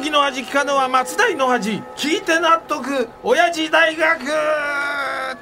時の味聞かぬは松代の味聞いて納得親父大学！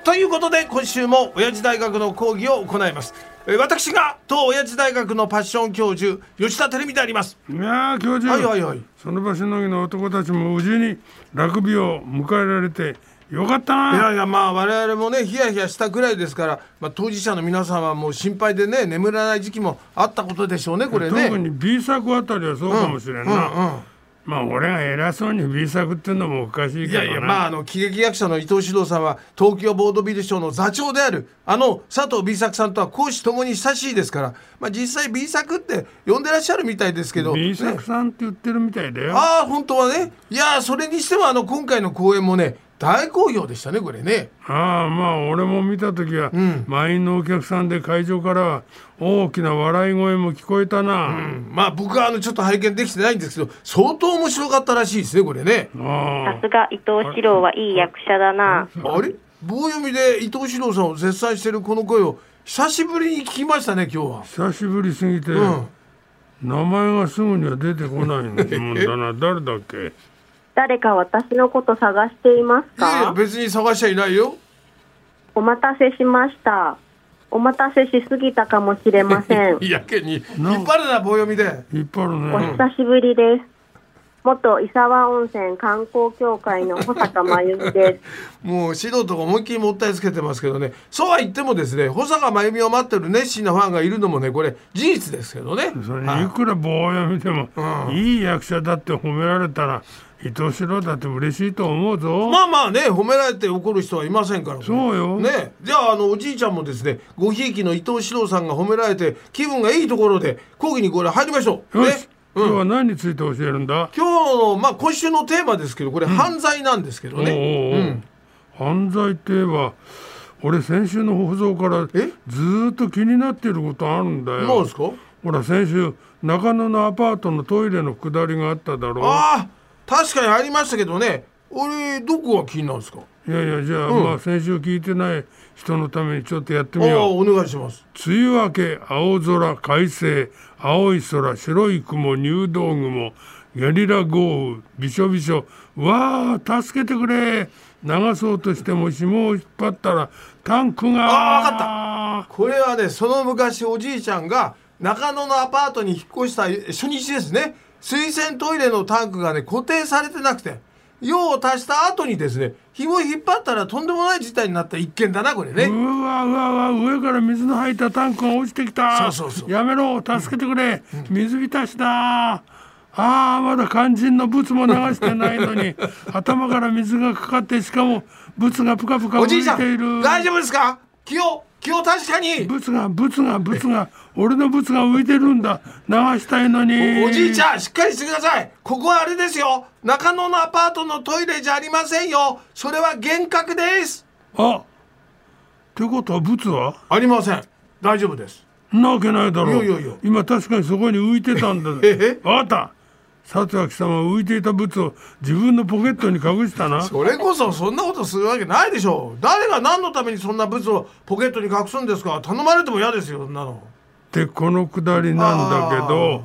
ということで今週も親父大学の講義を行います。えー私が当親父大学のパッション教授吉田照美であります。いやー教授、はいはいはい。その場しのぎの男たちも無事に楽日を迎えられてよかったいなやいやまあ我々もねヒヤヒヤしたぐらいですから、まあ、当事者の皆さんはもう心配でね眠らない時期もあったことでしょうねこれね。特に B 作あたりはそうかもしれんな、うんうんまあ俺が偉そうに B 作っていうのもおかしいけどな。いやいやまああの喜劇役者の伊藤四郎さんは東京ボードビル賞の座長であるあの佐藤 B 作さんとは公私ともに親しいですから、まあ、実際 B 作って呼んでらっしゃるみたいですけど、B ね作さんって言ってるみたいだよ、ああ本当はね。いやそれにしてもあの今回の公演もね大好評でしたねこれね。ああまあ俺も見た時は、ん。満員のお客さんで会場からは大きな笑い声も聞こえたな、まあ僕はあのちょっと拝見できてないんですけど相当面白かったらしいですねこれね。あさすが伊藤四郎はいい役者だな。あれ？棒読みで伊藤四郎さんを絶賛してるこの声を久しぶりに聞きましたね今日は。あ久しぶりすぎて、うん。名前がすぐには出てこないんだもんだな。誰だっけ？誰か私のこと探していますいやいやか別に探しちゃいないよお待たせしました。お待たせしすぎたかもしれません。やけに引っ張るな棒読みで引っ張るおね久しぶりです。元伊沢温泉観光協会の保坂真由美です。もう素人が思いっきりもったいつけてますけどね。そうは言ってもですね保坂真由美を待ってる熱心なファンがいるのもねこれ事実ですけどね。それはい。いくら棒読みでも、いい役者だって褒められたら伊藤四郎だって嬉しいと思うぞ、まあまあね褒められて怒る人はいませんからそうよ。ね。じゃああのおじいちゃんもですねごひいきの伊藤四郎さんが褒められて気分がいいところで講義にこれ入りましょう。よし、ね今日は何について教えるんだ、今日のまあ今週のテーマですけどこれ犯罪なんですけどね、犯罪って言えば俺先週の放送からえ？ずーっと気になっていることあるんだよ。なんですか？ほら先週中野のアパートのトイレの下りがあっただろ。ああ確かにありましたけどね。俺どこが気になるんですか？いやいやじゃあ、まあ先週聞いてない人のためにちょっとやってみああようお願いします。梅雨明け青空快晴青い空白い雲入道雲ゲリラ豪雨びしょびしょ。わあ助けてくれ。流そうとしても紐を引っ張ったらタンクが。あわかこれはねその昔おじいちゃんが中野のアパートに引っ越した初日ですね。水洗トイレのタンクがね固定されてなくて用を足した後にですね紐引っ張ったらとんでもない事態になった一件だなこれね、うわうわうわ上から水の入ったタンクが落ちてきた。そうそうそう。やめろ助けてくれ、水浸しだ。ああまだ肝心のブツも流してないのに 頭から水がかかってしかもブツがプカプカ浮おじいちている。ん大丈夫ですか？気を気を確かに。ブツがブツがブツが俺のブツが浮いてるんだ。流したいのに。おおじいちゃんしっかりしてください。ここはあれですよ。中野のアパートのトイレじゃありませんよ。それは幻覚です。あってことはブツは？ありません。大丈夫です。んなわけないだろう。いやいやいや。今確かにそこに浮いてたんだえあった佐々木様は浮いていたブツを自分のポケットに隠したな。それこそそんなことするわけないでしょう。誰が何のためにそんなブツをポケットに隠すんですか。頼まれても嫌ですよそんなの。ってこのくだりなんだけど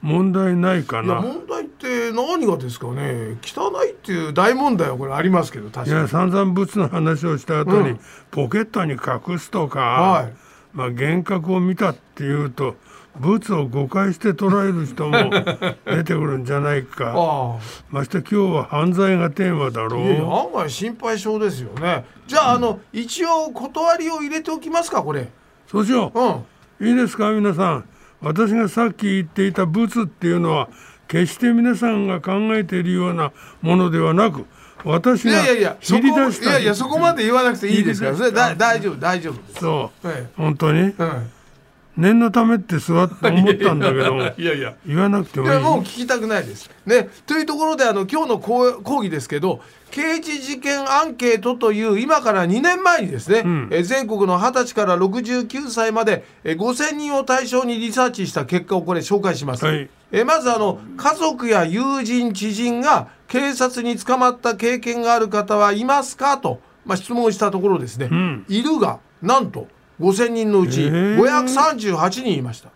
問題ないかな。問題って何がですかね。汚いっていう大問題はこれありますけど確かに。いや散々ブツの話をした後に、うん。ポケットに隠すとか、はい。まあ幻覚を見たっていうとブツを誤解して捉える人も 出てくるんじゃないか。あまして今日は犯罪がテーマだろう。案外心配性ですよね。じゃあ,、あの一応断りを入れておきますかこれ。そうしよう。うん。いいですか皆さん。私がさっき言っていたブツっていうのは決して皆さんが考えているようなものではなく私が切こり出したいやいやそこまで言わなくていいですからそれだ大丈夫大丈夫そう、え本当に？え念のためって座って思ったんだけども いやいや言わなくてもいい。いやもう聞きたくないです。ね、というところであの今日の講講義ですけど刑事事件アンケートという今から2年前にですね、ん。え全国の20歳から69歳までえ5000人を対象にリサーチした結果をこれ紹介します。はい。えまずあの家族や友人知人が警察に捕まった経験がある方はいますかと、まあ、質問したところですね、ん。いるがなんと5000人のうちえー。538人いました。っ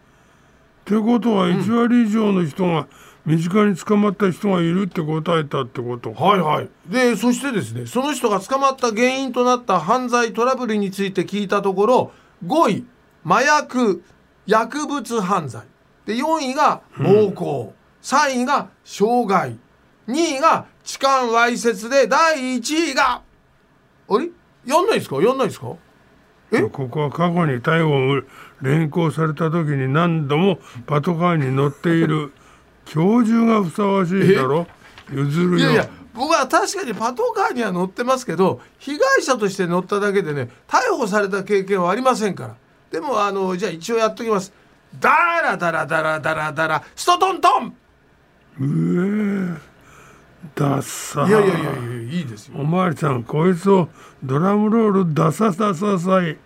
てことは1割以上の人が身近に捕まった人がいるって答えたってこと、はいはい。でそしてですねその人が捕まった原因となった犯罪トラブルについて聞いたところ5位麻薬薬物犯罪。で4位が暴行、3位が傷害。2位が痴漢わいせつで第1位があれ？やんないですか？やんないですか？えここは過去に逮捕を連行された時に何度もパトカーに乗っている教授がふさわしいだろ？譲るよ。いやいや僕は確かにパトカーには乗ってますけど被害者として乗っただけでね逮捕された経験はありませんから。でもあのじゃあ一応やっときます。ダラダラダラダラダラストトントン。うえダッサいやいやいやいやいいですよ。おまわりさんこいつをドラムロールダサダサ罪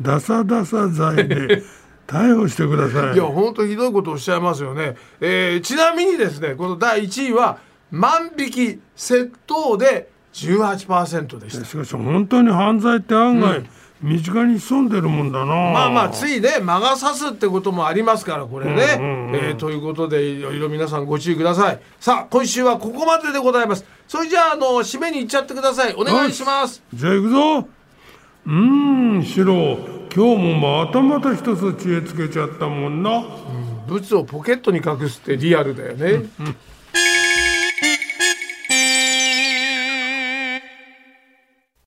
ダサダサ罪で 逮捕してください。いや本当ひどいことをおっしゃいますよね、えーちなみにですねこの第1位は万引き窃盗で18%でした。しかし本当に犯罪って案外、身近に潜んでるもんだな。まあまあついね魔が差すってこともありますからこれね、うんうんうんえーということでいろいろ皆さんご注意ください。さあ今週はここまででございます。それじゃああの締めに行っちゃってください。お願いします。じゃあ行くぞ。うーんシロ。今日もまたまた一つ知恵つけちゃったもんな、物をポケットに隠すってリアルだよね、